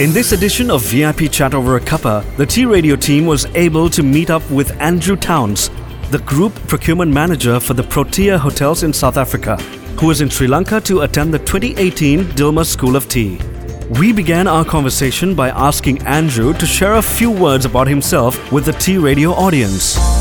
In this edition of VIP Chat Over a Cuppa, the T Radio team was able to meet up with Andrew Towns, the group procurement manager for the Protea Hotels in South Africa, who was in Sri Lanka to attend the 2018 Dilmah School of Tea. We began our conversation by asking Andrew to share a few words about himself with the T Radio audience.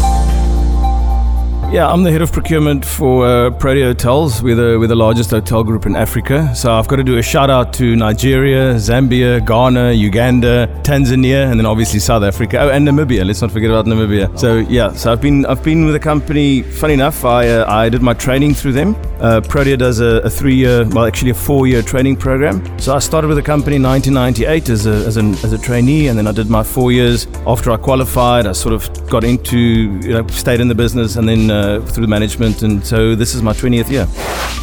Yeah, I'm the head of procurement for uh, Hotels. We're the, we're the largest hotel group in Africa. So I've got to do a shout out to Nigeria, Zambia, Ghana, Uganda, Tanzania, and then obviously South Africa. Oh, and Namibia. Let's not forget about Namibia. So yeah, so I've been I've been with the company. Funny enough, I uh, I did my training through them. Uh, Protea does a, a three year, well, actually a four year training program. So I started with the company in 1998 as a as, an, as a trainee, and then I did my four years. After I qualified, I sort of got into you know stayed in the business, and then uh, through the management, and so this is my 20th year.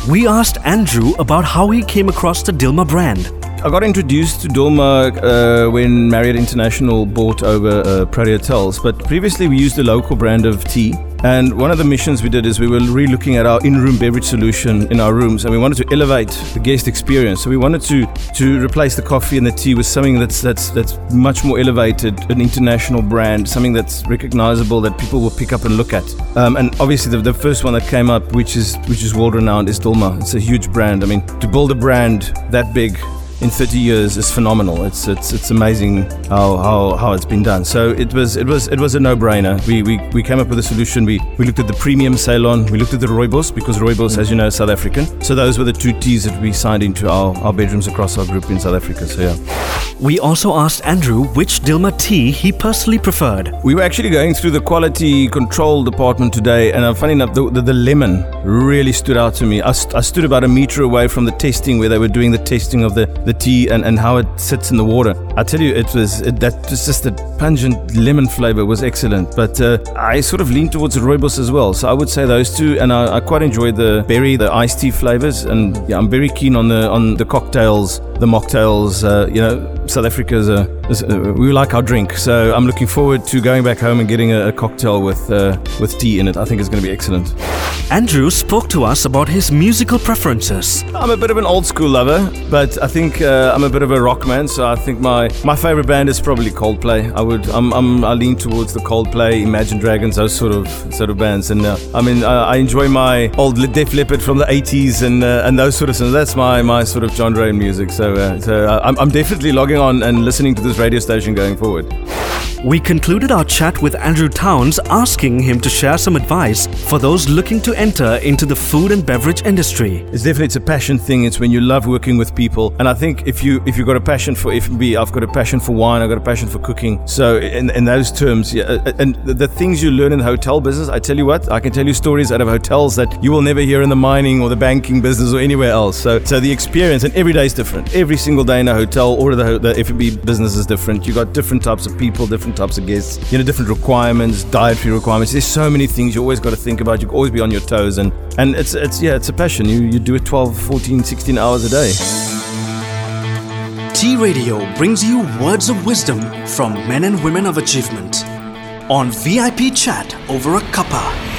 We asked Andrew about how he came across the Dilmah brand. I got introduced to Dilmah uh, when Marriott International bought over uh, Protea Hotels, but previously we used a local brand of tea. And one of the missions we did is we were re-looking at our in-room beverage solution in our rooms, and we wanted to elevate the guest experience. So we wanted to to replace the coffee and the tea with something that's that's that's much more elevated, an international brand, something that's recognizable that people will pick up and look at. Um, and obviously, the, the first one that came up, which is which is world-renowned, is Dilmah. It's a huge brand. I mean, to build a brand that big in 30 years is phenomenal. It's it's it's amazing how, how, how it's been done. So it was it was it was a no-brainer. We, we we came up with a solution. We we looked at the premium Ceylon. We looked at the Rooibos because Rooibos, as you know, is South African. So those were the two teas that we signed into our, our bedrooms across our group in South Africa. So yeah. We also asked Andrew which Dilmah tea he personally preferred. We were actually going through the quality control department today, and uh, funny enough, the, the, the, lemon really stood out to me. I, st- I stood about a meter away from the testing where they were doing the testing of the, the tea and, and how it sits in the water. I tell you, it was it, that was just the pungent lemon flavor was excellent. But uh, I sort of leaned towards the rooibos as well, so I would say those two. And I, I quite enjoyed the berry, the iced tea flavors, and yeah, I'm very keen on the on the cocktails, the mocktails. Uh, you know, South Africa is a, uh, a, we like our drink, so I'm looking forward to going back home and getting a, a cocktail with uh, with tea in it. I think it's going to be excellent. Andrew spoke to us about his musical preferences. I'm a bit of an old school lover, but I think uh, I'm a bit of a rock man. So I think my, my favorite band is probably Coldplay. I would I'm, I'm I lean towards the Coldplay, Imagine Dragons, those sort of sort of bands. And uh, I mean I, I, enjoy my old Def Leppard from the 80s and uh, and those sort of things. That's my my sort of genre in music. So uh, so uh, I'm, I'm definitely logging on and listening to this radio station going forward. We concluded our chat with Andrew Towns asking him to share some advice for those looking to enter into the food and beverage industry. It's definitely it's a passion thing. It's when you love working with people. And I think if you if you've got a passion for F&B, I've got a passion for wine, I've got a passion for cooking. So in, in those terms, yeah, uh, and the things you learn in the hotel business, I tell you what, I can tell you stories out of hotels that you will never hear in the mining or the banking business or anywhere else. So so the experience and every day is different. Every single day in a hotel or the, the F&B business is different. You've got different types of people, different different types of guests, you know, different requirements, dietary requirements. There's so many things you always got to think about. You always be on your toes, and and it's it's yeah, it's a passion. You you do it 12, 14, 16 hours a day. T Radio brings you words of wisdom from men and women of achievement on VIP Chat over a cuppa.